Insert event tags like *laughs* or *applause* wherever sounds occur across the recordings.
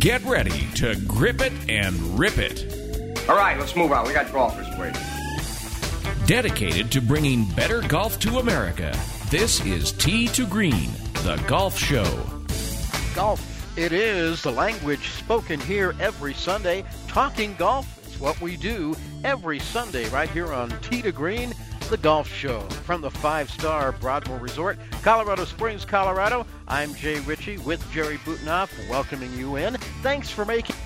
Get ready to grip it and rip it. All right, let's move on. We got golfers waiting. Dedicated to bringing better golf to America, this is Tee to Green, the golf show. Golf, it is the language spoken here every Sunday. Talking golf is what we do every Sunday right here on Tee to Green, the golf show. From the five star Broadmoor Resort, Colorado Springs, Colorado, I'm Jay Ritchie with Jerry Butenoff, welcoming you in. Thanks for making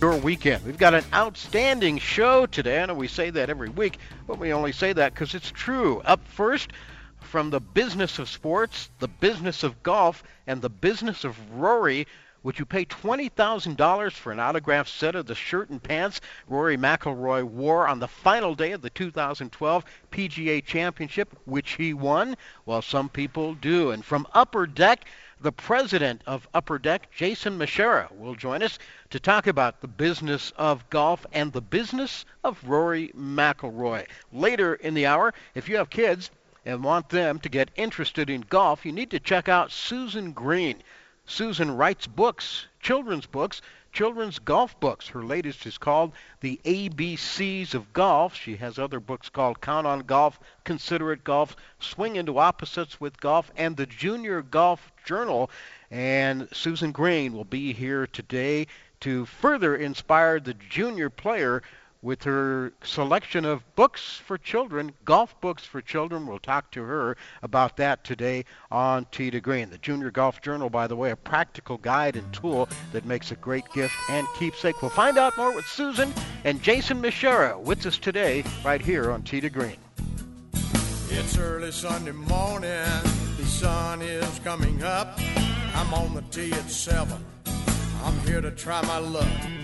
your weekend. We've got an outstanding show today. I know we say that every week, but we only say that because it's true. Up first, from the business of sports, the business of golf, and the business of Rory. Would you pay $20,000 for an autographed set of the shirt and pants Rory McIlroy wore on the final day of the 2012 PGA Championship, which he won? Well, some people do. And from Upper Deck, the president of Upper Deck, Jason Masherah, will join us to talk about the business of golf and the business of Rory McIlroy. Later in the hour, if you have kids and want them to get interested in golf, you need to check out Susan Green. Susan writes books, children's books, children's golf books. Her latest is called The ABCs of Golf. She has other books called Count on Golf, Considerate Golf, Swing into Opposites with Golf, and the Junior Golf Journal. And Susan Green will be here today to further inspire the junior player with her selection of books for children, golf books for children. We'll talk to her about that today on Tee to Green. The Junior Golf Journal, by the way, a practical guide and tool that makes a great gift and keepsake. We'll find out more with Susan and Jason Masherah with us today right here on Tee to Green. It's early Sunday morning, the sun is coming up. I'm on the tee at 7. I'm here to try my luck.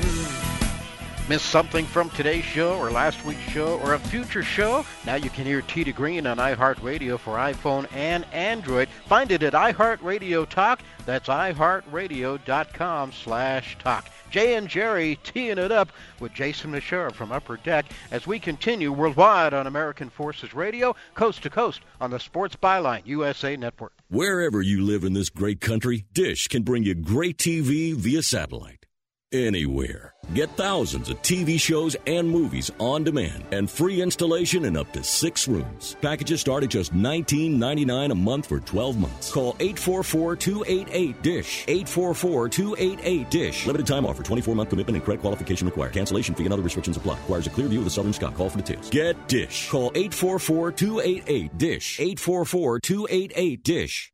missed something from today's show or last week's show or a future show, now you can hear to Green on iHeartRadio for iPhone and Android. Find it at iHeartRadio Talk. That's iHeartRadio.com slash talk. Jay and Jerry teeing it up with Jason Masherah from Upper Deck as we continue worldwide on American Forces Radio, coast to coast on the Sports Byline USA Network. Wherever you live in this great country, Dish can bring you great TV via satellite. Anywhere. Get thousands of TV shows and movies on demand and free installation in up to six rooms. Packages start at just $19.99 a month for 12 months. Call 844-288-DISH. 844-288-DISH. Limited time offer. 24-month commitment and credit qualification required. Cancellation fee and other restrictions apply. Requires a clear view of the Southern Sky. Call for details. Get DISH. Call 844-288-DISH. 844-288-DISH.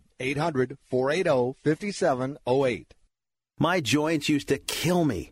800 480 5708. My joints used to kill me.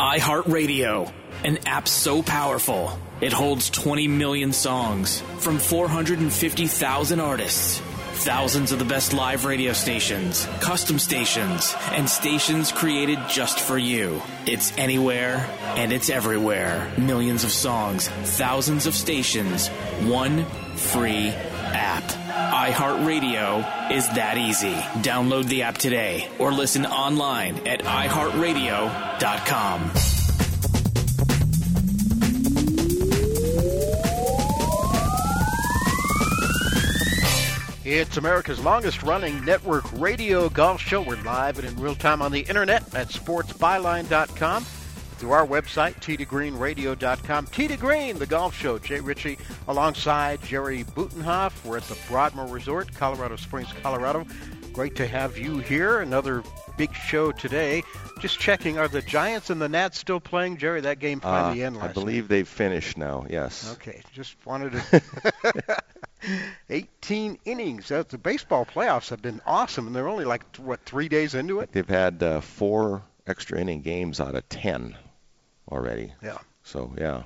iHeartRadio, an app so powerful it holds 20 million songs from 450,000 artists. Thousands of the best live radio stations, custom stations, and stations created just for you. It's anywhere and it's everywhere. Millions of songs, thousands of stations, one free app. iHeartRadio is that easy. Download the app today or listen online at iHeartRadio.com. It's America's longest running network radio golf show. We're live and in real time on the internet at sportsbyline.com, through our website, t2greenradio.com. T to Green, the golf show. Jay Ritchie alongside Jerry Butenhoff. We're at the Broadmoor Resort, Colorado Springs, Colorado. Great to have you here. Another big show today. Just checking, are the Giants and the Nats still playing, Jerry? That game finally uh, ended I believe they've finished now. Yes. Okay, just wanted to. *laughs* 18 innings. That's the baseball playoffs have been awesome, and they're only like what three days into it. They've had uh, four extra inning games out of ten already. Yeah. So yeah.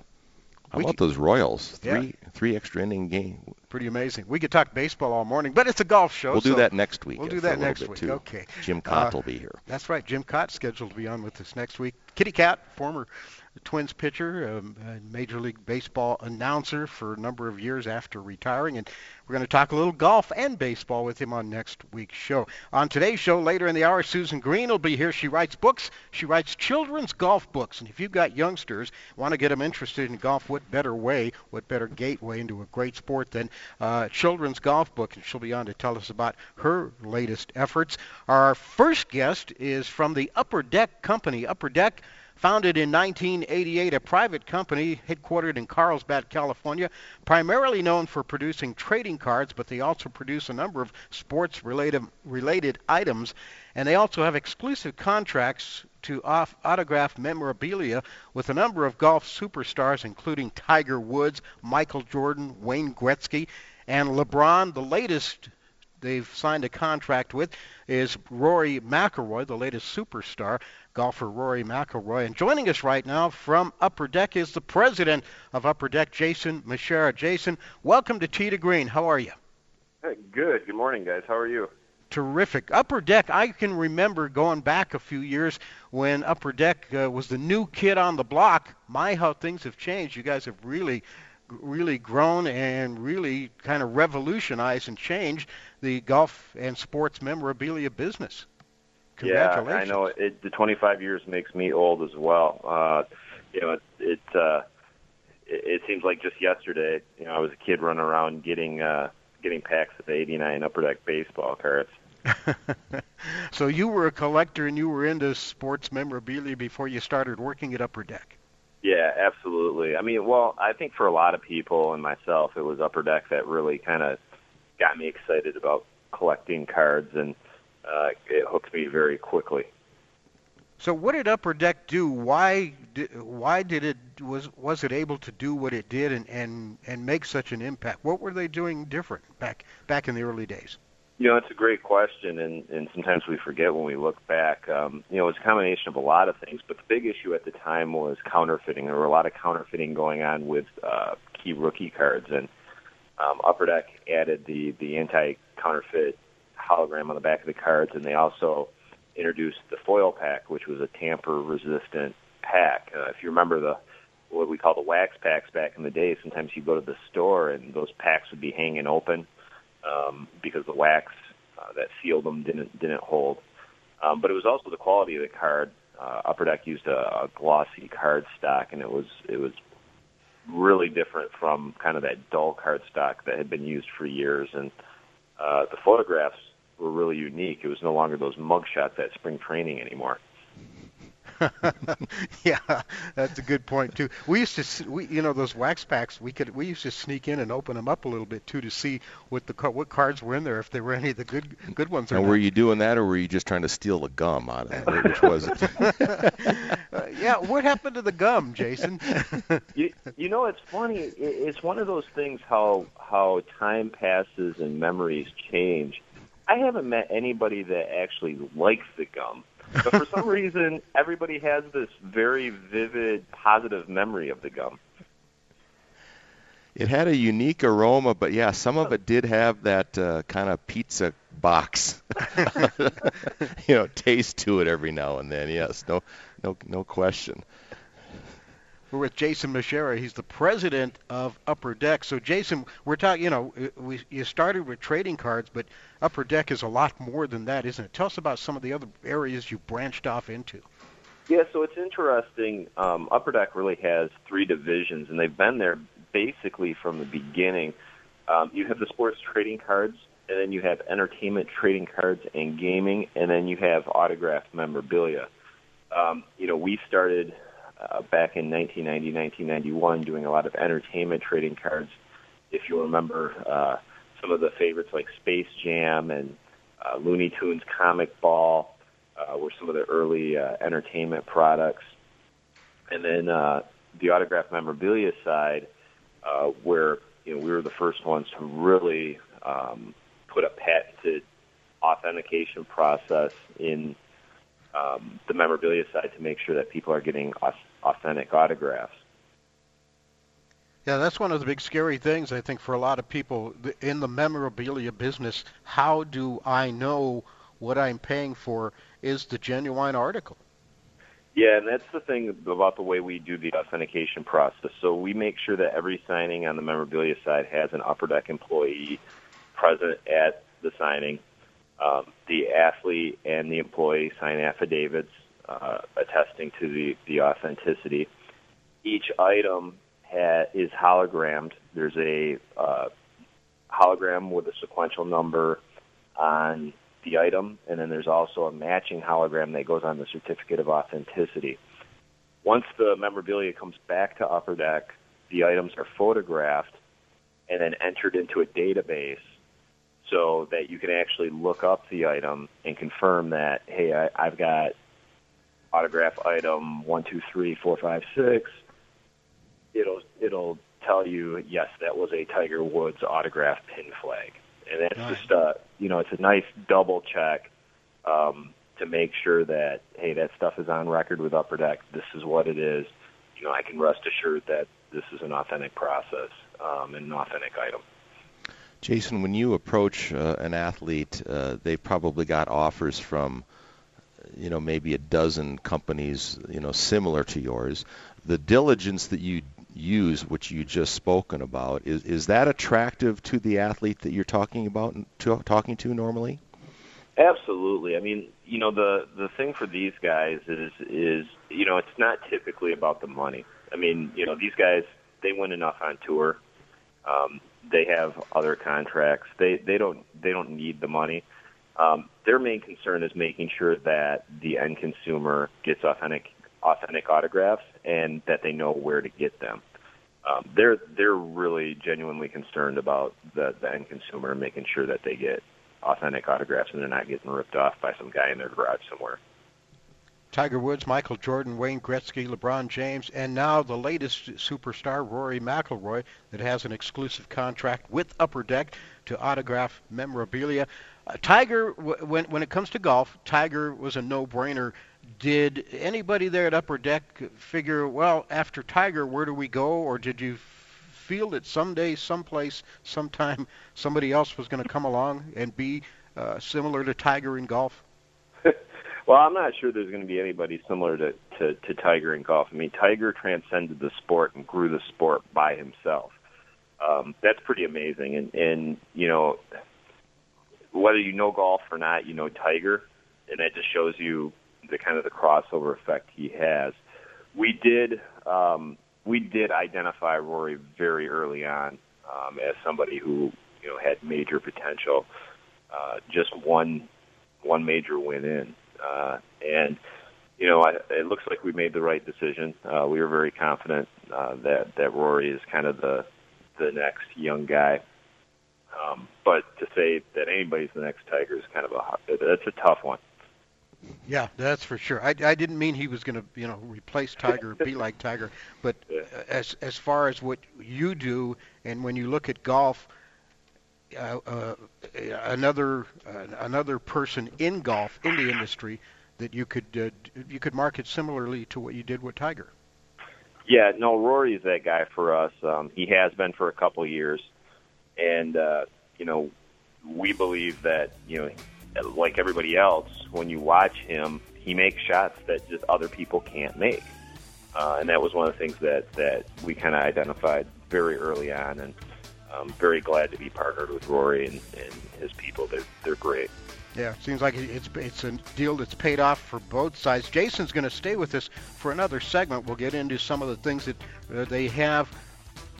How We about could- those Royals? Yeah. Three three extra inning game. Pretty amazing. We could talk baseball all morning, but it's a golf show. We'll do that next week. We'll uh, do that next week. Too. Okay. Jim Kaat Uh, will be here. That's right. Jim Kaat's scheduled to be on with us next week. Kitty Kaat, former The twins pitcher, um, a Major League Baseball announcer for a number of years after retiring, and we're going to talk a little golf and baseball with him on next week's show. On today's show, later in the hour, Susan Green will be here. She writes books. She writes children's golf books, and if you've got youngsters want to get them interested in golf, what better way, what better gateway into a great sport than uh, children's golf book? And she'll be on to tell us about her latest efforts. Our first guest is from the Upper Deck Company. Upper Deck Founded in 1988, a private company headquartered in Carlsbad, California, primarily known for producing trading cards, but they also produce a number of sports related, related items. And they also have exclusive contracts to off autograph memorabilia with a number of golf superstars, including Tiger Woods, Michael Jordan, Wayne Gretzky, and LeBron. The latest they've signed a contract with is Rory McIlroy, the latest superstar golfer Rory McIlroy. And joining us right now from Upper Deck is the president of Upper Deck, Jason Masherah. Jason, welcome to Tee to Green. How are you? Hey, Good. Good morning, guys. How are you? Terrific. Upper Deck, I can remember going back a few years when Upper Deck uh, was the new kid on the block. My, how things have changed. You guys have really, really grown and really kind of revolutionized and changed the golf and sports memorabilia business. Yeah, I know. It, the 25 years makes me old as well. Uh, you know, it it, uh, it it seems like just yesterday. You know, I was a kid running around getting uh, getting packs of 89 Upper Deck baseball cards. *laughs* so you were a collector and you were into sports memorabilia before you started working at Upper Deck. Yeah, absolutely. I mean, well, I think for a lot of people and myself, it was Upper Deck that really kind of got me excited about collecting cards, and uh, it hooked me very quickly. So what did Upper Deck do? Why did, why did it was was it able to do what it did and, and and make such an impact? What were they doing different back back in the early days? You know, it's a great question, and, and sometimes we forget when we look back. Um, you know, it's a combination of a lot of things, but the big issue at the time was counterfeiting. There were a lot of counterfeiting going on with uh, key rookie cards, and um, Upper Deck added the the anti-counterfeit hologram on the back of the cards, and they also introduced the foil pack, which was a tamper-resistant pack. Uh, if you remember the what we call the wax packs back in the day, sometimes you go to the store and those packs would be hanging open um, because the wax uh, that sealed them didn't didn't hold. Um, but it was also the quality of the card. Uh, Upper Deck used a, a glossy card stock, and it was it was really different from kind of that dull card stock that had been used for years. And uh, the photographs were really unique. It was no longer those mugshots at spring training anymore. *laughs* yeah, that's a good point too. We used to, we you know, those wax packs. We could we used to sneak in and open them up a little bit too to see what the what cards were in there, if there were any of the good good ones. And were you doing that, or were you just trying to steal the gum out of it? Which was it? *laughs* uh, yeah, what happened to the gum, Jason? *laughs* you you know, it's funny. It's one of those things how how time passes and memories change. I haven't met anybody that actually likes the gum but for some *laughs* reason, everybody has this very vivid, positive memory of the gum. It had a unique aroma, but yeah, some of it did have that uh, kind of pizza box, *laughs* you know, taste to it every now and then. Yes, no, no, no question. We're with Jason Masherah. He's the president of Upper Deck. So, Jason, we're talking. You know, we you started with trading cards, but Upper Deck is a lot more than that, isn't it? Tell us about some of the other areas you branched off into. Yeah, so it's interesting. Um, Upper Deck really has three divisions, and they've been there basically from the beginning. Um, you have the sports trading cards, and then you have entertainment trading cards and gaming, and then you have autographed memorabilia. Um, you know, we started uh, back in 1990, 1991, doing a lot of entertainment trading cards. If you remember uh, some of the favorites like Space Jam and uh, Looney Tunes Comic Ball uh, were some of the early uh, entertainment products. And then uh, the autograph memorabilia side, uh, where you know we were the first ones to really um, put a patented authentication process in um, the memorabilia side to make sure that people are getting authentic autographs. Yeah, that's one of the big scary things I think for a lot of people in the memorabilia business. How do I know what I'm paying for is the genuine article? Yeah, and that's the thing about the way we do the authentication process. So we make sure that every signing on the memorabilia side has an upper deck employee present at the signing um, the athlete and the employee sign affidavits uh, attesting to the, the authenticity. Each item ha- is hologrammed. There's a uh, hologram with a sequential number on the item, and then there's also a matching hologram that goes on the certificate of authenticity. Once the memorabilia comes back to Upper Deck, the items are photographed and then entered into a database so that you can actually look up the item and confirm that, hey, I, I've got autograph item one, two, three, four, five, six. It'll it'll tell you yes, that was a Tiger Woods autograph pin flag, and that's nice. just uh you know it's a nice double check um, to make sure that hey that stuff is on record with Upper Deck. This is what it is. You know I can rest assured that this is an authentic process um, and an authentic item. Jason, when you approach uh, an athlete, uh, they probably got offers from, you know, maybe a dozen companies, you know, similar to yours. The diligence that you use, which you just spoken about, is is that attractive to the athlete that you're talking about, to, talking to normally? Absolutely. I mean, you know, the the thing for these guys is is you know, it's not typically about the money. I mean, you know, these guys they win enough on tour. Um, they have other contracts. They they don't they don't need the money. Um, their main concern is making sure that the end consumer gets authentic authentic autographs and that they know where to get them. Um, they're they're really genuinely concerned about the, the end consumer and making sure that they get authentic autographs and they're not getting ripped off by some guy in their garage somewhere. Tiger Woods, Michael Jordan, Wayne Gretzky, LeBron James, and now the latest superstar, Rory McIlroy, that has an exclusive contract with Upper Deck to autograph memorabilia. Uh, Tiger, when when it comes to golf, Tiger was a no-brainer. Did anybody there at Upper Deck figure, well, after Tiger, where do we go, or did you feel that someday, someplace, sometime, somebody else was going to come along and be uh, similar to Tiger in golf? *laughs* Well, I'm not sure there's going to be anybody similar to, to, to Tiger in golf. I mean, Tiger transcended the sport and grew the sport by himself. Um, that's pretty amazing. And, and, you know, whether you know golf or not, you know Tiger, and that just shows you the kind of the crossover effect he has. We did, um, we did identify Rory very early on um, as somebody who, you know, had major potential. Uh, just one, one major win in. Uh, and you know, I, it looks like we made the right decision. Uh, we were very confident uh, that that Rory is kind of the the next young guy. Um, but to say that anybody's the next Tiger is kind of a that's a tough one. Yeah, that's for sure. I, I didn't mean he was going to, you know, replace Tiger, be *laughs* like Tiger, but Yeah. as as far as what you do, and when you look at golf, uh, uh, another uh, another person in golf in the industry that you could uh, you could market similarly to what you did with Tiger. Yeah, no, Rory's that guy for us. Um, he has been for a couple of years, and uh, you know, we believe that you know, like everybody else, when you watch him, he makes shots that just other people can't make, uh, and that was one of the things that that we kind of identified very early on, and I'm very glad to be partnered with Rory and, and his people. They're they're great. Yeah, seems like it's it's a deal that's paid off for both sides. Jason's going to stay with us for another segment. We'll get into some of the things that uh, they have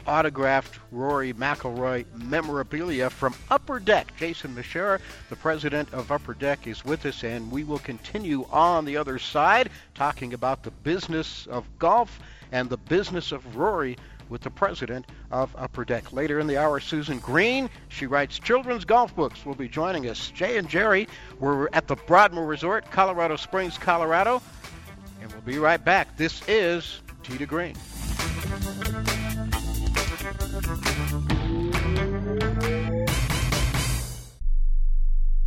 autographed Rory McIlroy memorabilia from Upper Deck. Jason Masherah, the president of Upper Deck, is with us, and we will continue on the other side talking about the business of golf and the business of Rory with the president of Upper Deck. Later in the hour, Susan Green. She writes children's golf books. Will be joining us. Jay and Jerry, we're at the Broadmoor Resort, Colorado Springs, Colorado, and we'll be right back. This is to Green.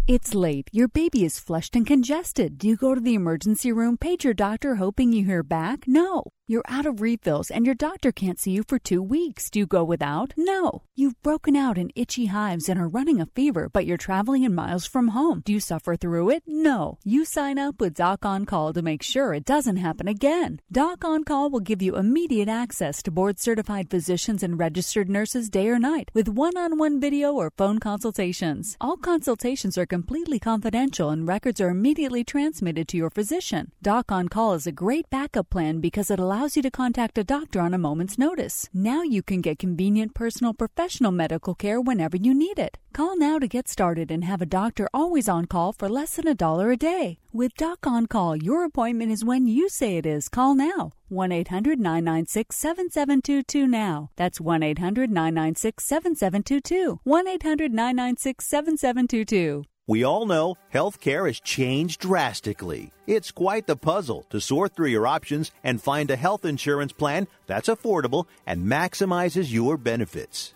It's late. Your baby is flushed and congested. Do you go to the emergency room, page your doctor hoping you hear back? No. You're out of refills and your doctor can't see you for two weeks. Do you go without? No. You've broken out in itchy hives and are running a fever, but you're traveling in miles from home. Do you suffer through it? No. You sign up with Doc On Call to make sure it doesn't happen again. Doc On Call will give you immediate access to board certified physicians and registered nurses day or night with one on one video or phone consultations. All consultations are completely confidential and records are immediately transmitted to your physician. Doc On Call is a great backup plan because it allows you to contact a doctor on a moment's notice. Now you can get convenient personal professional medical care whenever you need it. Call now to get started and have a doctor always on call for less than a dollar a day. With Doc On Call, your appointment is when you say it is. Call now. 1 800 996 7722 now. That's 1 800 996 7722. 1 800 996 7722. We all know healthcare has changed drastically. It's quite the puzzle to sort through your options and find a health insurance plan that's affordable and maximizes your benefits.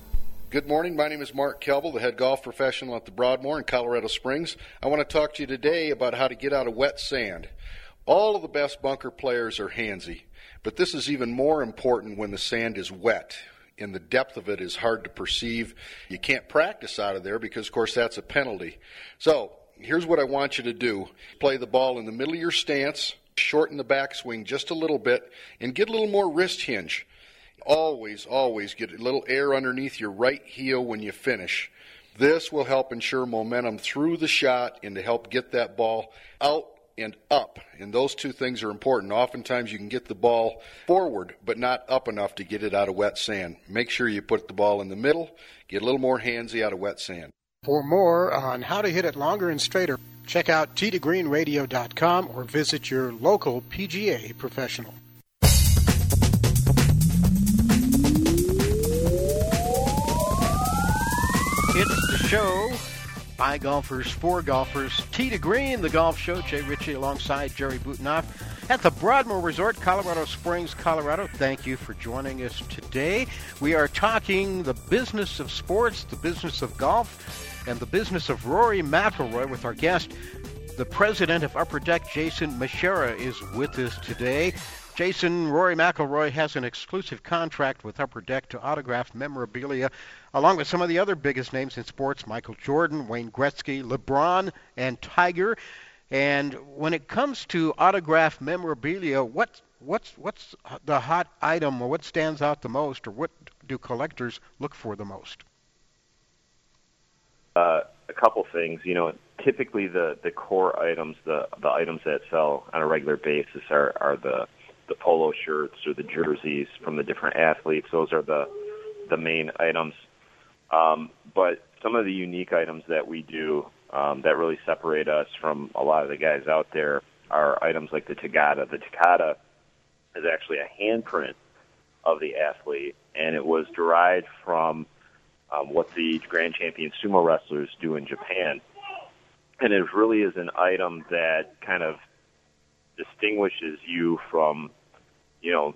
Good morning. My name is Mark Kelble, the head golf professional at the Broadmoor in Colorado Springs. I want to talk to you today about how to get out of wet sand. All of the best bunker players are handsy, but this is even more important when the sand is wet and the depth of it is hard to perceive. You can't practice out of there because, of course, that's a penalty. So, here's what I want you to do play the ball in the middle of your stance, shorten the backswing just a little bit, and get a little more wrist hinge. Always, always get a little air underneath your right heel when you finish. This will help ensure momentum through the shot and to help get that ball out and up. And those two things are important. Oftentimes you can get the ball forward, but not up enough to get it out of wet sand. Make sure you put the ball in the middle, get a little more handsy out of wet sand. For more on how to hit it longer and straighter, check out t2greenradio.com or visit your local PGA professional. It's the show by golfers for golfers. Tee to Green, the golf show. Jay Ritchie alongside Jerry Butenoff at the Broadmoor Resort, Colorado Springs, Colorado. Thank you for joining us today. We are talking the business of sports, the business of golf, and the business of Rory McIlroy with our guest. The president of Upper Deck, Jason Masherah, is with us today. Jason, Rory McIlroy has an exclusive contract with Upper Deck to autograph memorabilia, along with some of the other biggest names in sports Michael Jordan, Wayne Gretzky, LeBron, and Tiger. And when it comes to autograph memorabilia, what, what's, what's the hot item or what stands out the most or what do collectors look for the most? Uh, a couple things. You know, typically the, the core items, the, the items that sell on a regular basis are, are the the polo shirts or the jerseys from the different athletes. Those are the the main items. Um, but some of the unique items that we do um, that really separate us from a lot of the guys out there are items like the Tegata. The Tegata is actually a handprint of the athlete, and it was derived from um, what the Grand Champion sumo wrestlers do in Japan. And it really is an item that kind of distinguishes you from you know,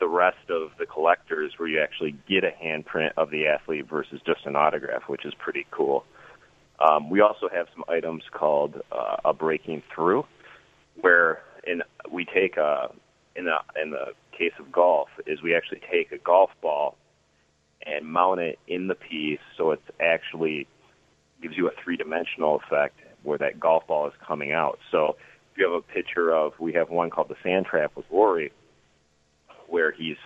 the rest of the collectors where you actually get a handprint of the athlete versus just an autograph, which is pretty cool. Um, we also have some items called uh, a breaking through, where in we take a in the in the case of golf is we actually take a golf ball and mount it in the piece so it's actually gives you a three dimensional effect where that golf ball is coming out. So if you have a picture of we have one called the sand trap with Rory where he's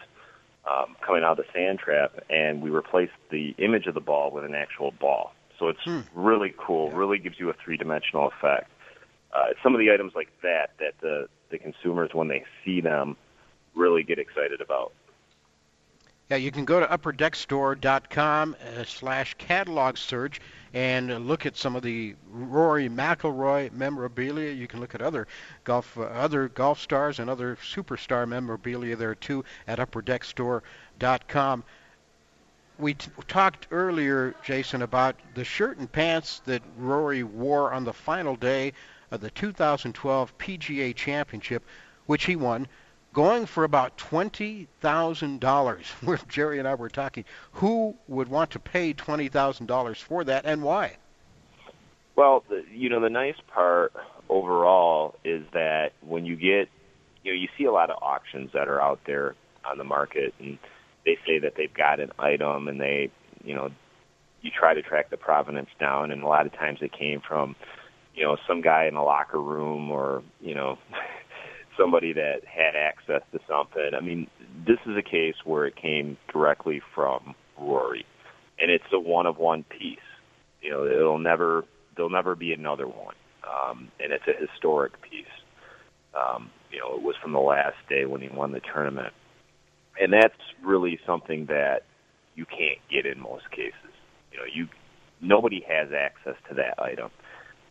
um, coming out of the sand trap, and we replaced the image of the ball with an actual ball. So it's hmm. really cool. Yeah. Really gives you a three dimensional effect. Uh, some of the items like that that the the consumers when they see them really get excited about. Yeah, you can go to upperdeckstore.com uh, slash catalog search and look at some of the Rory McIlroy memorabilia. You can look at other golf uh, other golf stars and other superstar memorabilia there too at upperdeckstore.com. We t- talked earlier, Jason, about the shirt and pants that Rory wore on the final day of the 2012 PGA Championship, which he won going for about $20,000. *laughs* Where Jerry and I were talking, who would want to pay $20,000 for that and why? Well, the, you know, the nice part overall is that when you get, you know, you see a lot of auctions that are out there on the market and they say that they've got an item and they, you know, you try to track the provenance down and a lot of times it came from, you know, some guy in a locker room or, you know, somebody that had access to something. I mean, this is a case where it came directly from Rory, and it's a one of one piece. You know, it'll never there'll never be another one, um, and it's a historic piece. Um, you know, it was from the last day when he won the tournament, and that's really something that you can't get in most cases. You know, you nobody has access to that item,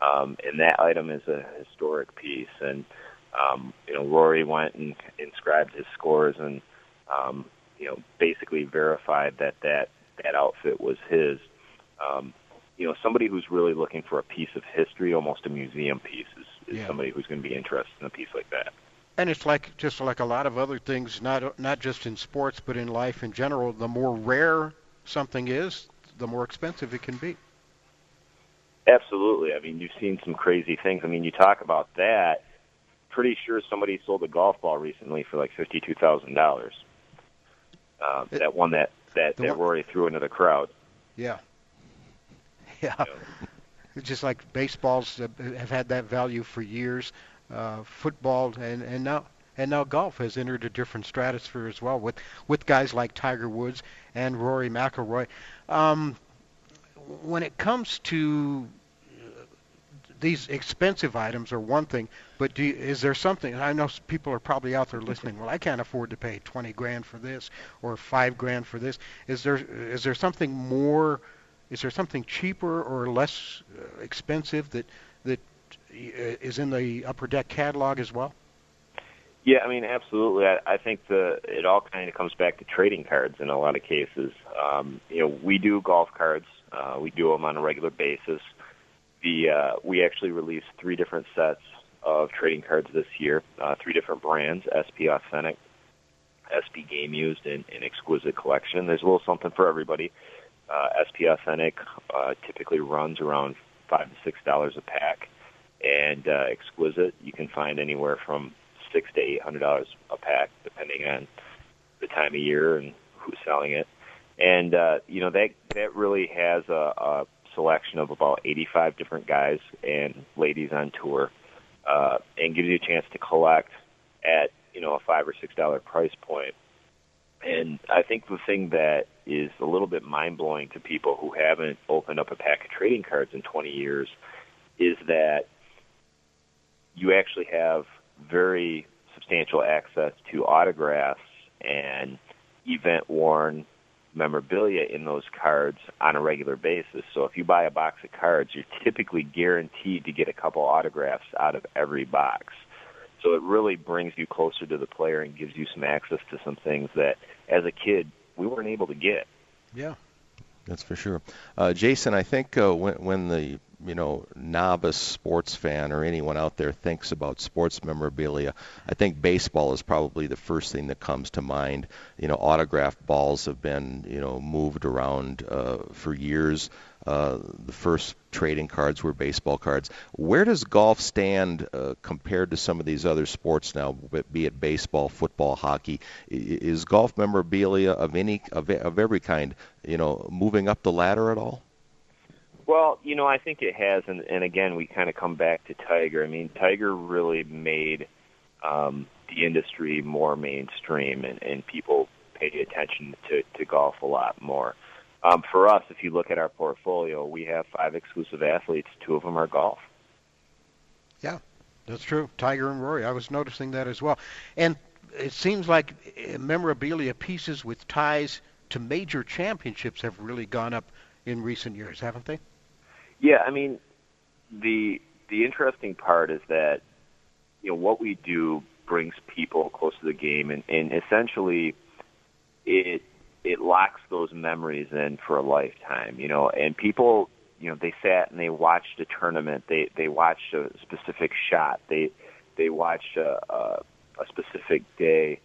um, and that item is a historic piece. And um, you know, Rory went and inscribed his scores and um, you know basically verified that that that outfit was his. Um, you know, somebody who's really looking for a piece of history, almost a museum piece, is, is Yeah. somebody who's going to be interested in a piece like that. And it's like just like a lot of other things, not not just in sports, but in life in general. The more rare something is, the more expensive it can be. Absolutely. I mean, you've seen some crazy things. I mean, you talk about that. Pretty sure somebody sold a golf ball recently for like fifty-two thousand dollars. Uh, that one that that, that one- Rory threw into the crowd. Yeah. *laughs* Yeah. It's just like baseballs have had that value for years. Uh, football and and now and now golf has entered a different stratosphere as well with with guys like Tiger Woods and Rory McIlroy. Um, when it comes to these expensive items are one thing, but do you, is there something? I know people are probably out there listening. Well, I can't afford to pay 20 grand for this or five grand for this. Is there is there something more? Is there something cheaper or less uh, expensive that that uh, in the upper deck catalog as well? Yeah, I mean, absolutely. I, I think the it all kind of comes back to trading cards in a lot of cases. Um, you know, we do golf cards. Uh, we do them on a regular basis. The uh, we actually released three different sets of trading cards this year. Uh, three different brands: SP Authentic, SP Game Used, and, Exquisite Collection. There's a little something for everybody. Uh, SP Authentic uh, typically runs around five to six dollars a pack, and uh, Exquisite you can find anywhere from six to eight hundred dollars a pack, depending on the time of year and who's selling it. And uh, you know that that really has a, a selection of about 85 different guys and ladies on tour, uh, and gives you a chance to collect at you know a five or six dollar price point. And I think the thing that is a little bit mind blowing to people who haven't opened up a pack of trading cards in 20 years is that you actually have very substantial access to autographs and event worn memorabilia in those cards on a regular basis. So if you buy a box of cards, you're typically guaranteed to get a couple autographs out of every box. So it really brings you closer to the player and gives you some access to some things that as a kid we weren't able to get. Yeah. That's for sure. Uh, Jason, I think uh, when, when the you know novice sports fan or anyone out there thinks about sports memorabilia, I think baseball is probably the first thing that comes to mind. You know, autographed balls have been you know moved around uh, for years. Uh, the first trading cards were baseball cards. Where does golf stand uh, compared to some of these other sports now, be it baseball, football, hockey? Is golf memorabilia of any of, of every kind, you know, moving up the ladder at all? Well, you know, I think it has, and, and again, we kind of come back to Tiger. I mean, Tiger really made um, the industry more mainstream, and, and people paid attention to, to golf a lot more. Um, for us, if you look at our portfolio, we have five exclusive athletes. Two of them are golf. Yeah, that's true. Tiger and Rory. I was noticing that as well. And it seems like uh, memorabilia pieces with ties to major championships have really gone up in recent years, haven't they? Yeah, I mean, the the interesting part is that you know what we do brings people close to the game, and, and essentially it it locks those memories in for a lifetime. You know, and people you know they sat and they watched a tournament, they they watched a specific shot, they they watched a, a, a specific day.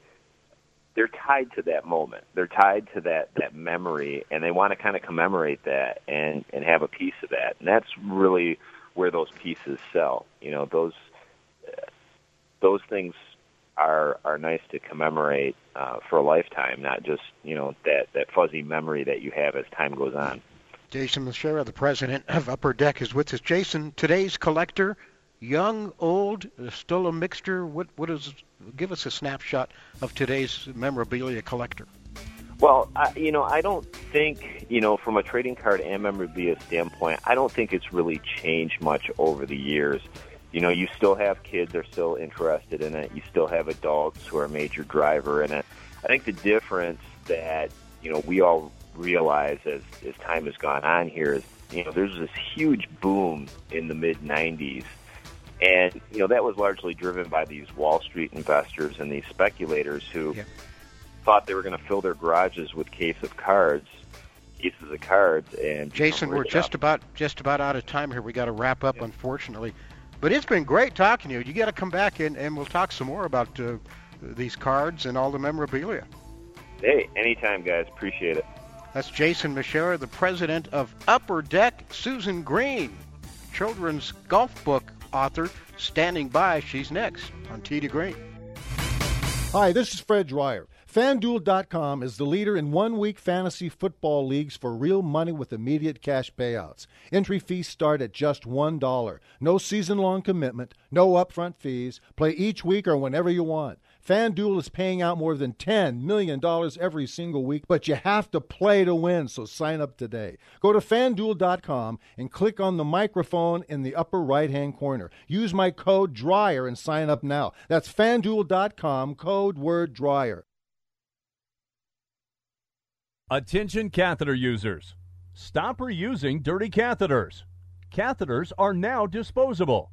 They're tied to that moment. They're tied to that that memory, and they want to kind of commemorate that and and have a piece of that. And that's really where those pieces sell. You know, those those things are are nice to commemorate uh, for a lifetime, not just you know that that fuzzy memory that you have as time goes on. Jason Masherah, the president of Upper Deck, is with us. Jason, today's collector, young, old, still a mixture. What what is? Give us a snapshot of today's memorabilia collector. Well, I, you know, I don't think, you know, from a trading card and memorabilia standpoint, I don't think it's really changed much over the years. you know, you still have kids that are still interested in it. You still have adults who are a major driver in it. I think the difference that you know we all realize as as time has gone on here is you know there's this huge boom in the mid 90s and you know that was largely driven by these Wall Street investors and these speculators who yeah. thought they were going to fill their garages with case of cards cases of cards and Jason we're just about just about out of time here we got to wrap up yeah. unfortunately but it's been great talking to you you got to come back and, and we'll talk some more about uh, these cards and all the memorabilia hey anytime guys appreciate it that's Jason Masherah, the president of Upper Deck. Susan Green, children's golf book author, standing by. She's next on to Green. Hi, this is Fred Dryer. FanDuel.com is the leader in one week fantasy football leagues for real money with immediate cash payouts. Entry fees start at just $1. No season long commitment, no upfront fees. Play each week or whenever you want. FanDuel is paying out more than $10 million every single week, but you have to play to win, so sign up today. Go to fanduel.com and click on the microphone in the upper right hand corner. Use my code DRYER and sign up now. That's fanduel.com, code word DRYER. Attention catheter users. Stop reusing dirty catheters. Catheters are now disposable.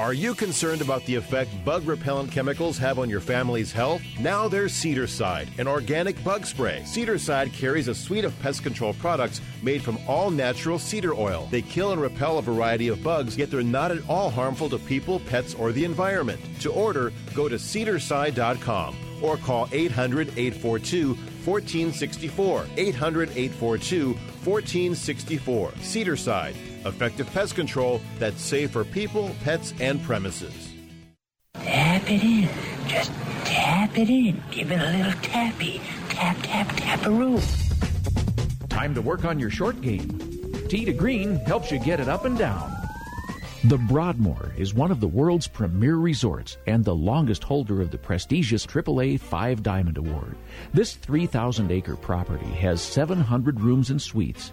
Are you concerned about the effect bug repellent chemicals have on your family's health? Now there's Cedarcide, an organic bug spray. Cedarcide carries a suite of pest control products made from all natural cedar oil. They kill and repel a variety of bugs, yet they're not at all harmful to people, pets, or the environment. To order, go to cedarcide.com or call 800 842 1464. 800 842 1464. Cedarcide Effective pest control that's safe for people, pets, and premises. Tap it in. Just tap it in. Give it a little tappy. Tap, tap, tap a roof. Time to work on your short game. Tee to Green helps you get it up and down. The Broadmoor is one of the world's premier resorts and the longest holder of the prestigious AAA Five Diamond Award. This 3,000 acre property has 700 rooms and suites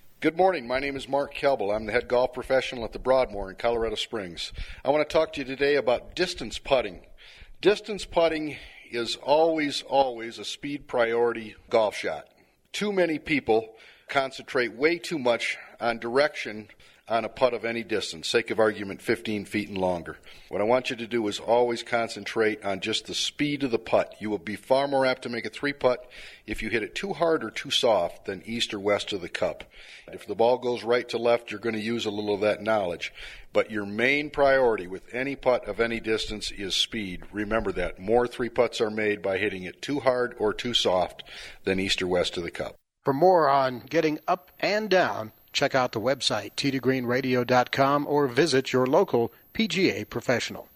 Good morning. My name is Mark Kelbel. I'm the head golf professional at the Broadmoor in Colorado Springs. I want to talk to you today about distance putting. Distance putting is always, always a speed priority golf shot. Too many people concentrate way too much on direction on a putt of any distance, sake of argument 15 feet and longer. What I want you to do is always concentrate on just the speed of the putt. You will be far more apt to make a three putt if you hit it too hard or too soft than east or west of the cup. If the ball goes right to left, you're going to use a little of that knowledge. But your main priority with any putt of any distance is speed. Remember that. More three putts are made by hitting it too hard or too soft than east or west of the cup. For more on getting up and down, check out the website, tgreenradio.com, or visit your local PGA professional.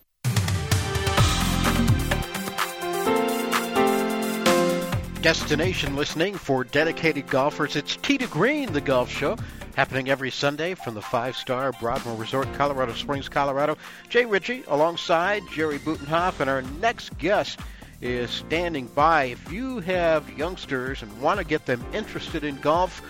Destination listening for dedicated golfers. It's Tee to Green, the golf show, happening every Sunday from the five star Broadmoor Resort, Colorado Springs, Colorado. Jay Ritchie alongside Jerry Butenhoff, and our next guest is standing by. If you have youngsters and want to get them interested in golf,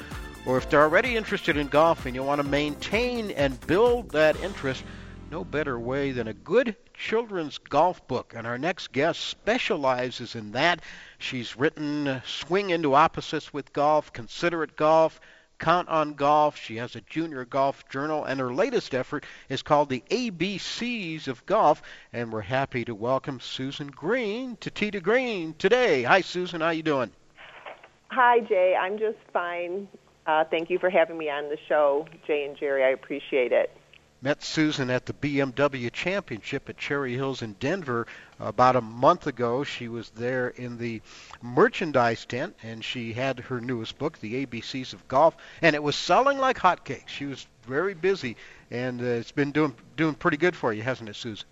or if they're already interested in golf and you want to maintain and build that interest, no better way than a good children's golf book. And our next guest specializes in that. She's written Swing into Opposites with Golf, Consider It Golf, Count on Golf. She has a junior golf journal, and her latest effort is called The ABCs of Golf. And we're happy to welcome Susan Green to Tee to Green today. Hi, Susan. How you doing? Hi, Jay. I'm just fine. Uh, thank you for having me on the show, Jay and Jerry. I appreciate it. Met Susan at the BMW Championship at Cherry Hills in Denver about a month ago. She was there in the merchandise tent and she had her newest book, The ABCs of Golf, and it was selling like hotcakes. She was very busy and uh, it's been doing doing pretty good for you, hasn't it, Susan?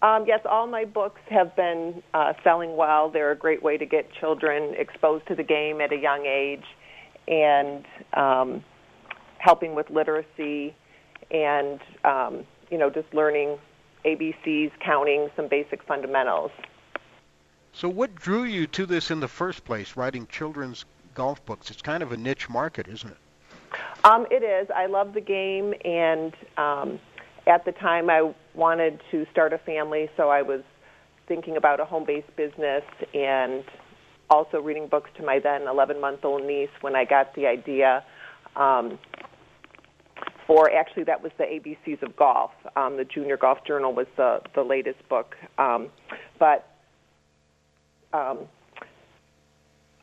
Um, yes, all my books have been uh, selling well. They're a great way to get children exposed to the game at a young age and um, helping with literacy and um, you know just learning ABCs, counting some basic fundamentals. So, what drew you to this in the first place? Writing children's golf books. It's kind of a niche market, isn't it? Um, it is. I love the game, and um, at the time, I wanted to start a family, so I was thinking about a home-based business and also reading books to my then 11 month old niece when I got the idea. Um, for actually, that was the ABCs of Golf. Um, the Junior Golf Journal was the, the latest book. Um, but um,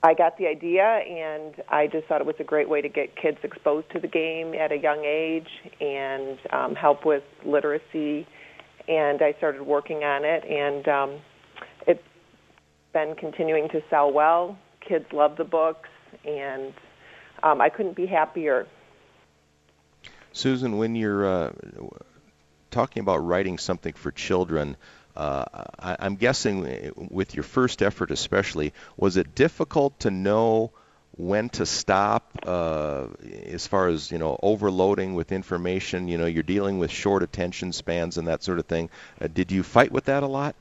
I got the idea, and I just thought it was a great way to get kids exposed to the game at a young age and um, help with literacy. And I started working on it, and um, been continuing to sell well. Kids love the books, and um, I couldn't be happier. Susan, when you're uh, talking about writing something for children, uh, I, I'm guessing with your first effort especially, was it difficult to know when to stop uh, as far as you know overloading with information? You know, you're dealing with short attention spans and that sort of thing. Uh, did you fight with that a lot?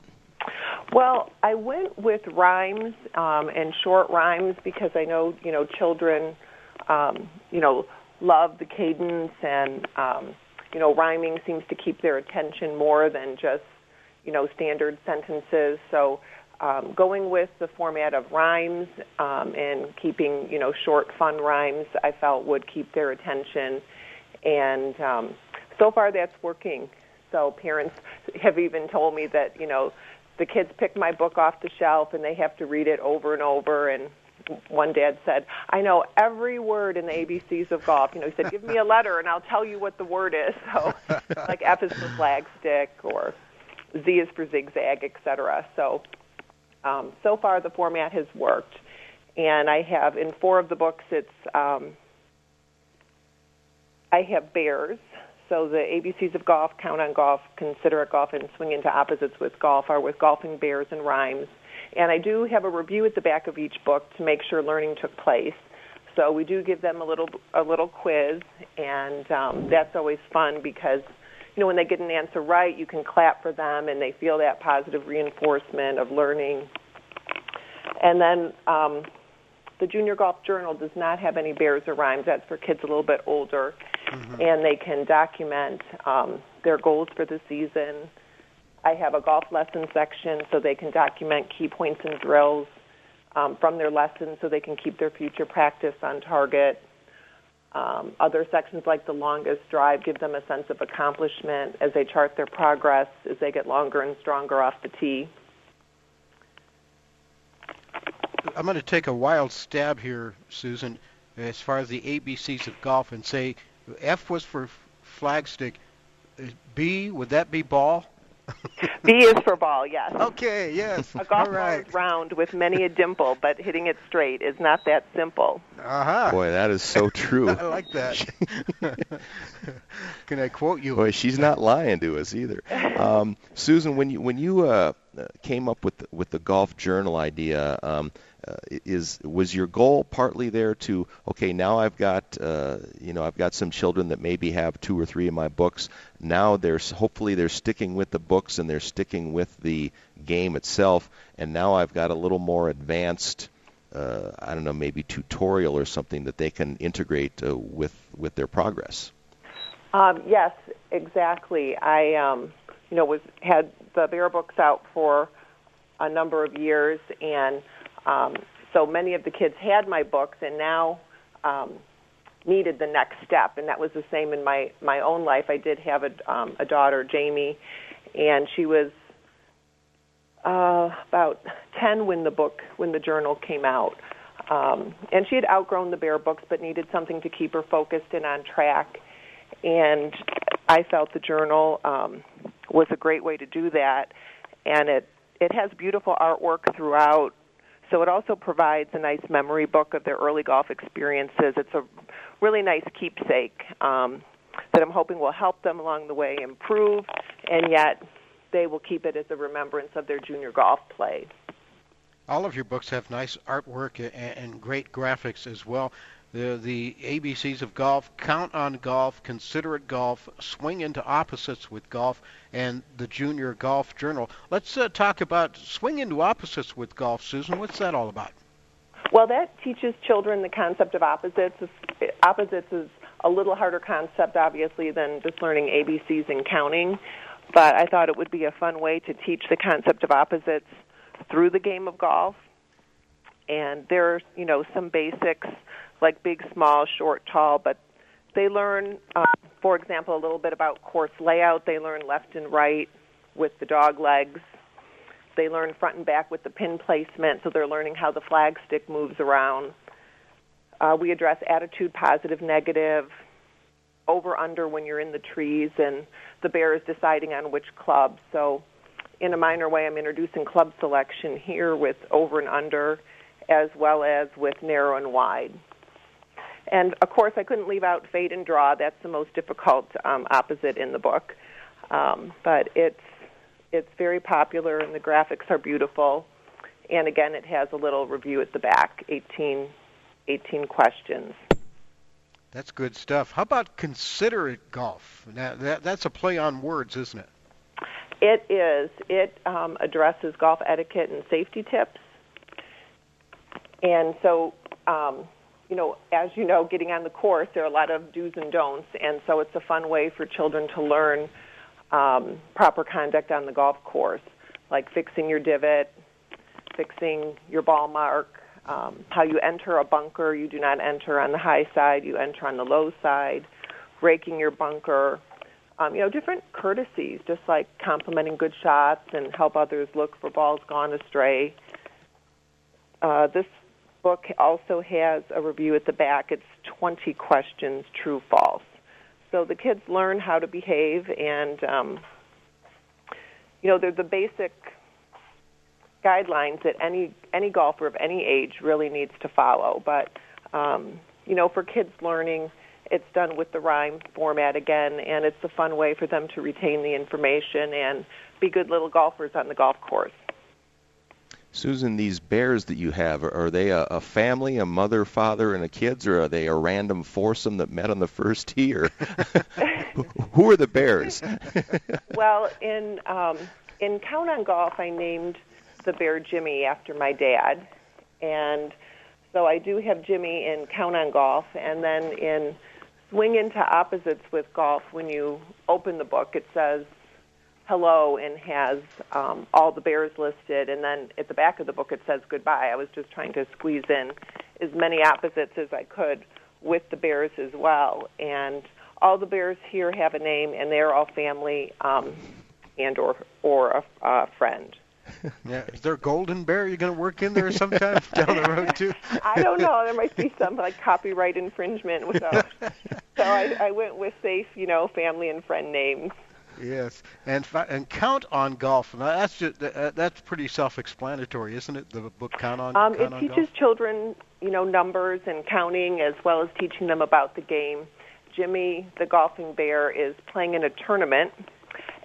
Well, I went with rhymes um, and short rhymes because I know you know children, um, you know, love the cadence and um, you know rhyming seems to keep their attention more than just you know standard sentences. So um, going with the format of rhymes um, and keeping you know short, fun rhymes, I felt would keep their attention, and um, so far that's working. So parents have even told me that you know the kids pick my book off the shelf and they have to read it over and over and one dad said, I know every word in the ABCs of golf. You know, he said, give me a letter and I'll tell you what the word is. *laughs* So, like F is for flagstick or Z is for zigzag, etc. So, um, so far the format has worked. And I have, in four of the books, it's, um, I have bears. So the ABCs of golf, count on golf, consider it golf, and swing into opposites with golf are with golfing bears and rhymes. And I do have a review at the back of each book to make sure learning took place. So we do give them a little a little quiz, and um, that's always fun because you know when they get an answer right, you can clap for them, and they feel that positive reinforcement of learning. And then um, the Junior Golf Journal does not have any bears or rhymes. That's for kids a little bit older, mm-hmm. and they can document um, their goals for the season I have a golf lesson section so they can document key points and drills um, from their lessons so they can keep their future practice on target. Um, other sections, like the longest drive, give them a sense of accomplishment as they chart their progress as they get longer and stronger off the tee. I'm going to take a wild stab here, Susan, as far as the ABCs of golf, and say F was for flagstick. B would that be ball? B is for ball, yes. Okay, yes. A golf All right. ball is round with many a dimple, but hitting it straight is not that simple. Uh-huh. Boy, that is so true. *laughs* I like that. *laughs* Can I quote you? Boy, she's not lying to us either. Um, Susan, when you when you uh, came up with the, with the golf journal idea, um, uh, is was your goal partly there to okay now I've got uh, you know I've got some children that maybe have two or three of my books now they're hopefully they're sticking with the books and they're sticking with the game itself and now I've got a little more advanced uh, I don't know maybe tutorial or something that they can integrate uh, with with their progress. Um, yes, exactly. I um, you know was had the bear books out for a number of years and um, so many of the kids had my books and now um, needed the next step, and that was the same in my my own life. I did have a um, a daughter, Jamie, and she was uh, about ten when the book when the journal came out. Um, and she had outgrown the bear books, but needed something to keep her focused and on track. And I felt the journal um, was a great way to do that. And it it has beautiful artwork throughout so it also provides a nice memory book of their early golf experiences. It's a really nice keepsake um, that I'm hoping will help them along the way improve, and yet they will keep it as a remembrance of their junior golf play. All of your books have nice artwork and, and great graphics as well. The the ABCs of golf, count on golf, consider it golf, swing into opposites with golf, and the Junior Golf Journal. Let's uh, talk about swing into opposites with golf, Susan. What's that all about? Well, that teaches children the concept of opposites. Opposites is a little harder concept, obviously, than just learning ABCs and counting. But I thought it would be a fun way to teach the concept of opposites through the game of golf. And there's, you know, some basics like big, small, short, tall, but they learn, um, for example, a little bit about course layout. They learn left and right with the dog legs. They learn front and back with the pin placement, so they're learning how the flag stick moves around. Uh, we address attitude, positive, negative, over, under when you're in the trees, and the bear is deciding on which club. So, in a minor way, I'm introducing club selection here with over and under, as well as with narrow and wide. And of course, I couldn't leave out fade and draw. That's the most difficult um, opposite in the book. Um, but it's it's very popular, and the graphics are beautiful. And again, it has a little review at the back, 18, 18 questions. That's good stuff. How about considerate golf? Now, that, that's a play on words, isn't it? It is. It um, addresses golf etiquette and safety tips. And so um, you know, as you know, getting on the course, there are a lot of do's and don'ts, and so it's a fun way for children to learn um, proper conduct on the golf course, like fixing your divot, fixing your ball mark, um, how you enter a bunker. You do not enter on the high side; you enter on the low side. Raking your bunker. Um, you know, different courtesies, just like complimenting good shots and help others look for balls gone astray. Uh, this book also has a review at the back. It's 20 questions, true, false. So the kids learn how to behave, and um, you know they're the basic guidelines that any any golfer of any age really needs to follow. But um, you know, for kids learning, it's done with the rhyme format again, and it's a fun way for them to retain the information and be good little golfers on the golf course. Susan, these bears that you have, are they a, a, family, a mother, father, and a kids, or are they a random foursome that met on the first tee? Or *laughs* who are the bears? *laughs* well, in um, in Count on Golf, I named the bear Jimmy after my dad, and so I do have Jimmy in Count on Golf, and then in Swing into Opposites with Golf, when you open the book, it says hello and has um, all the bears listed, and then at the back of the book it says goodbye. I was just trying to squeeze in as many opposites as I could with the bears as well. And all the bears here have a name, and they're all family um, and or or a uh, friend. *laughs* yeah, is there a golden bear you're going to work in there sometime *laughs* down the road too? *laughs* I don't know. There might be some like copyright infringement with those. so I, I went with safe, you know, family and friend names. Yes, and and count on golf. Now that's just, uh, that's pretty self-explanatory, isn't it? The book Count on. Um, count it on teaches golf? children, you know, numbers and counting, as well as teaching them about the game. Jimmy, the golfing bear, is playing in a tournament,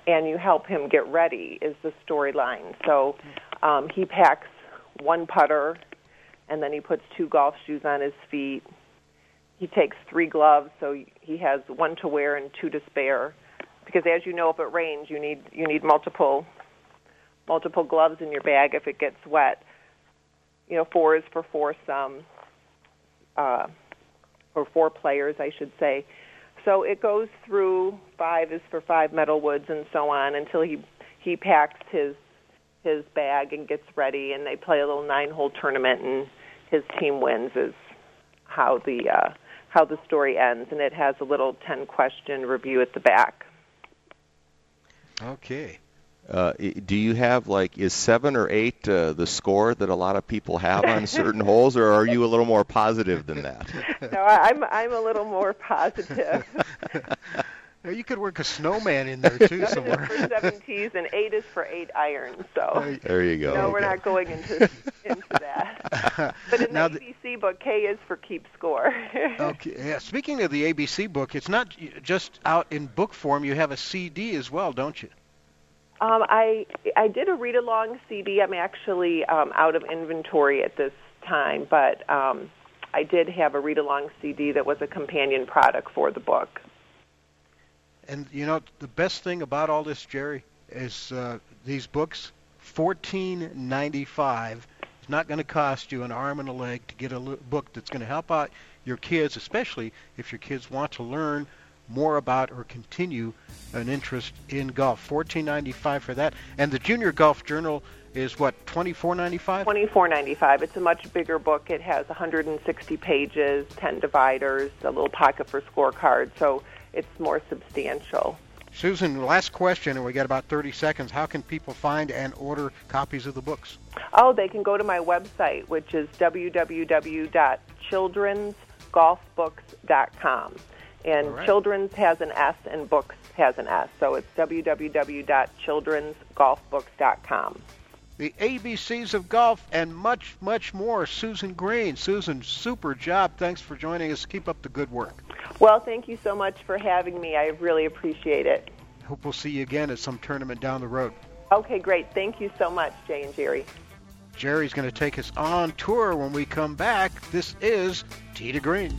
and you help him get ready. Is the storyline. So um, he packs one putter, and then he puts two golf shoes on his feet. He takes three gloves, so he has one to wear and two to spare because as you know if it rains you need you need multiple multiple gloves in your bag if it gets wet. You know four is for foursome uh or four players i should say. So it goes through five is for five metal woods and so on until he he packs his his bag and gets ready and they play a little nine hole tournament and his team wins is how the uh how the story ends. And it has a little 10 question review at the back Okay. Uh, i- do you have like is seven or eight uh, the score that a lot of people have on certain holes, or are you a little more positive than that? *laughs* no, I- I'm I'm a little more positive. *laughs* Yeah, you could work a snowman in there too *laughs* somewhere. is for seven tees and eight is for eight irons. So There you go. no, we're not going into *laughs* into that. *laughs* But in Now the the- ABC book, K is for keep score. Okay. Yeah. Speaking of the ABC book, it's not just out in book form. You have a CD as well, don't you? Um, I I did a read along CD. I'm actually um, out of inventory at this time, but um, I did have a read along CD that was a companion product for the book. And you know the best thing about all this, Jerry, is uh, these books. Fourteen ninety five. It's not going to cost you an arm and a leg to get a book that's going to help out your kids, especially if your kids want to learn more about or continue an interest in golf. Fourteen ninety five for that. And the Junior Golf Journal is what twenty four ninety five. Twenty four ninety five. It's a much bigger book. It has 160 pages, 10 dividers, a little pocket for scorecards, so it's more substantial. Susan, last question, and we got about 30 seconds. How can people find and order copies of the books? Oh, they can go to my website, which is www.childrensgolfbooks.com. And right. children's has an S and books has an S. So it's www.childrensgolfbooks.com. The ABCs of golf and much, much more. Susan Green. Susan, super job. Thanks for joining us. Keep up the good work. Well, thank you so much for having me. I really appreciate it. Hope we'll see you again at some tournament down the road. Okay, great. Thank you so much, Jay and Jerry. Jerry's going to take us on tour when we come back. This is to Green.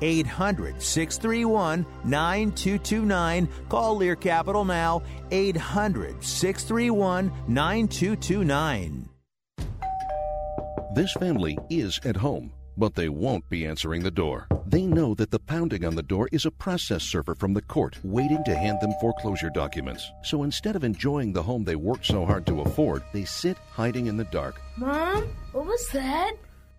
800 631 9229. Call Lear Capital now. 800 631 9229. This family is at home, but they won't be answering the door. They know that the pounding on the door is a process server from the court waiting to hand them foreclosure documents. So instead of enjoying the home they worked so hard to afford, they sit hiding in the dark. Mom, what was that?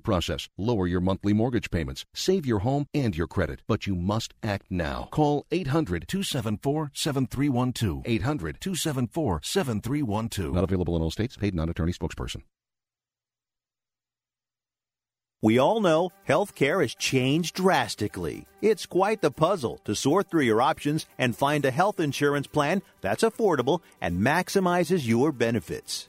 process, lower your monthly mortgage payments, save your home and your credit, but you must act now. Call 800 274 7312. 800 274 7312. Not available in all states. Paid non attorney spokesperson. We all know healthcare has changed drastically. It's quite the puzzle to sort through your options and find a health insurance plan that's affordable and maximizes your benefits.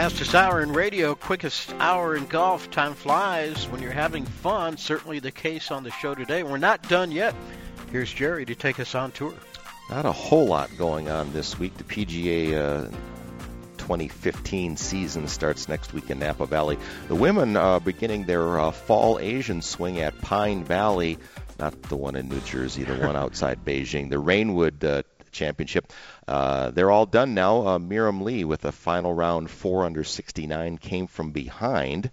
Fastest hour in radio, quickest hour in golf. Time flies when you're having fun. Certainly the case on the show today. We're not done yet. Here's Jerry to take us on tour. Not a whole lot going on this week. The PGA uh, 2015 season starts next week in Napa Valley. The women uh, beginning their uh, fall Asian swing at Pine Valley, not the one in New Jersey, the one *laughs* outside Beijing. The Reignwood uh, Championship. Uh, they're all done now. Uh, Miriam Lee with a final round 4 under 69 came from behind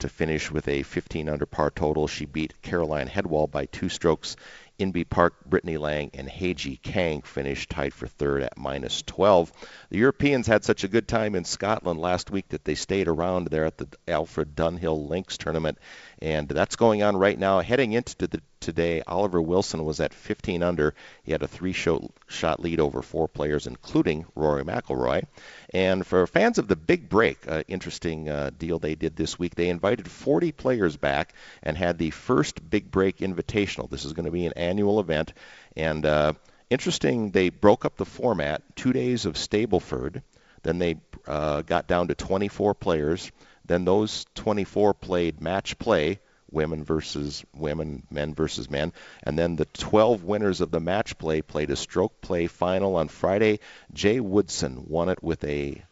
to finish with a 15 under par total. She beat Caroline Hedwall by two strokes. Inbee Park, Brittany Lang, and Haeji Kang finished tied for third at minus 12. The Europeans had such a good time in Scotland last week that they stayed around there at the Alfred Dunhill Links tournament, and that's going on right now. Heading into the, today, Oliver Wilson was at 15 under. He had a three-shot lead over four players, including Rory McIlroy. And for fans of the Big Break, uh, interesting uh, deal they did this week. They invited 40 players back and had the first Big Break Invitational. This is going to be an annual event, and uh, interesting. They broke up the format. Two days of Stableford. Then they uh, got down to 24 players. Then those 24 played match play, women versus women, men versus men. And then the 12 winners of the match play played a stroke play final on Friday. Jay Woodson won it with a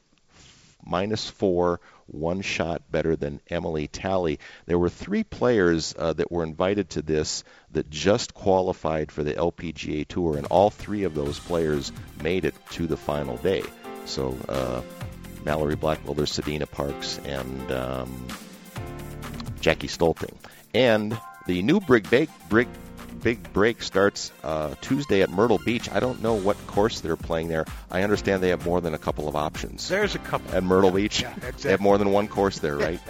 minus four, one shot better than Emily Talley. There were three players uh, that were invited to this that just qualified for the LPGA Tour, and all three of those players made it to the final day. So uh, Mallory Blackwelder, Sadena Parks, and um, Jackie Stoelting. And the new Brig Big, Brig, Big Break starts uh, Tuesday at Myrtle Beach. I don't know what course they're playing there. I understand they have more than a couple of options. There's a couple. At Myrtle Beach? Yeah, exactly. They have more than one course there, right?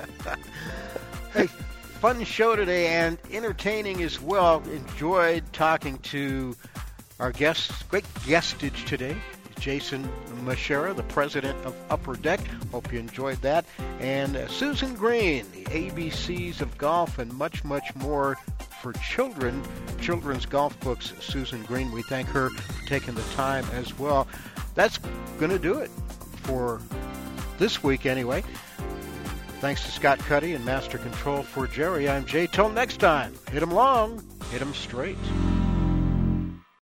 *laughs* hey, fun show today and entertaining as well. Enjoyed talking to our guests. Great guestage today. Jason Masherah, the president of Upper Deck. Hope you enjoyed that. And uh, Susan Green, the ABCs of golf, and much, much more for children. Children's golf books, Susan Green. We thank her for taking the time as well. That's going to do it for this week, anyway. Thanks to Scott Cuddy and Master Control for Jerry. I'm Jay. Till next time, hit 'em long, hit 'em straight.